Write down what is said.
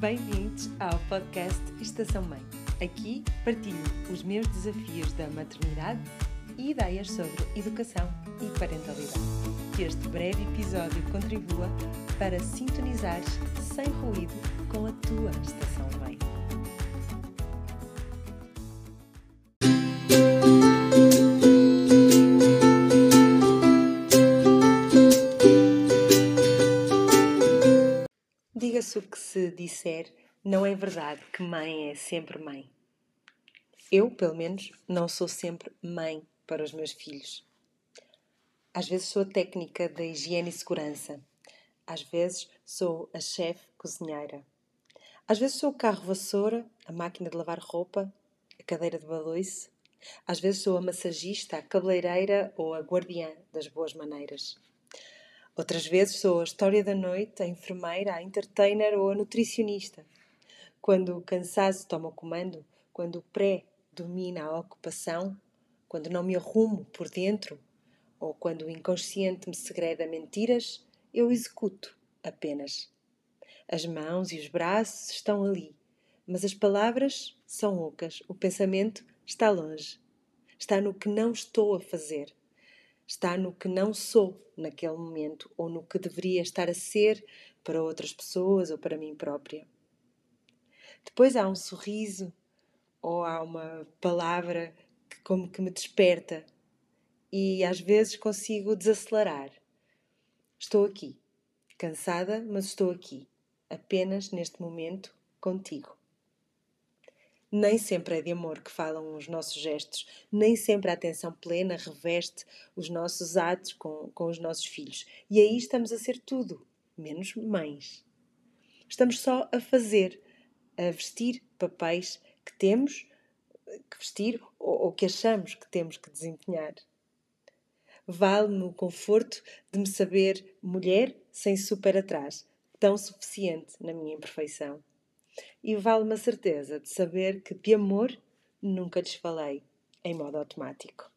Bem-vindos ao podcast Estação Mãe. Aqui partilho os meus desafios da maternidade e ideias sobre educação e parentalidade. Que este breve episódio contribua para sintonizares sem ruído com a tua estação mãe. Diga-se o que se disser, não é verdade que mãe é sempre mãe. Eu, pelo menos, não sou sempre mãe para os meus filhos. Às vezes sou a técnica da higiene e segurança. Às vezes sou a chefe cozinheira. Às vezes sou o carro vassoura, a máquina de lavar roupa, a cadeira de baloiço. Às vezes sou a massagista, a cabeleireira ou a guardiã das boas maneiras. Outras vezes sou a história da noite, a enfermeira, a entertainer ou a nutricionista. Quando o cansaço toma o comando, quando o pré domina a ocupação, quando não me arrumo por dentro, ou quando o inconsciente me segreda mentiras, eu executo apenas. As mãos e os braços estão ali, mas as palavras são ocas, o pensamento está longe. Está no que não estou a fazer está no que não sou naquele momento ou no que deveria estar a ser para outras pessoas ou para mim própria. Depois há um sorriso ou há uma palavra que como que me desperta e às vezes consigo desacelerar. Estou aqui, cansada, mas estou aqui, apenas neste momento contigo. Nem sempre é de amor que falam os nossos gestos, nem sempre a atenção plena reveste os nossos atos com, com os nossos filhos. E aí estamos a ser tudo, menos mães. Estamos só a fazer, a vestir papéis que temos que vestir ou, ou que achamos que temos que desempenhar. Vale-me o conforto de me saber mulher sem super atrás, tão suficiente na minha imperfeição e vale-me a certeza de saber que de amor nunca lhes falei em modo automático.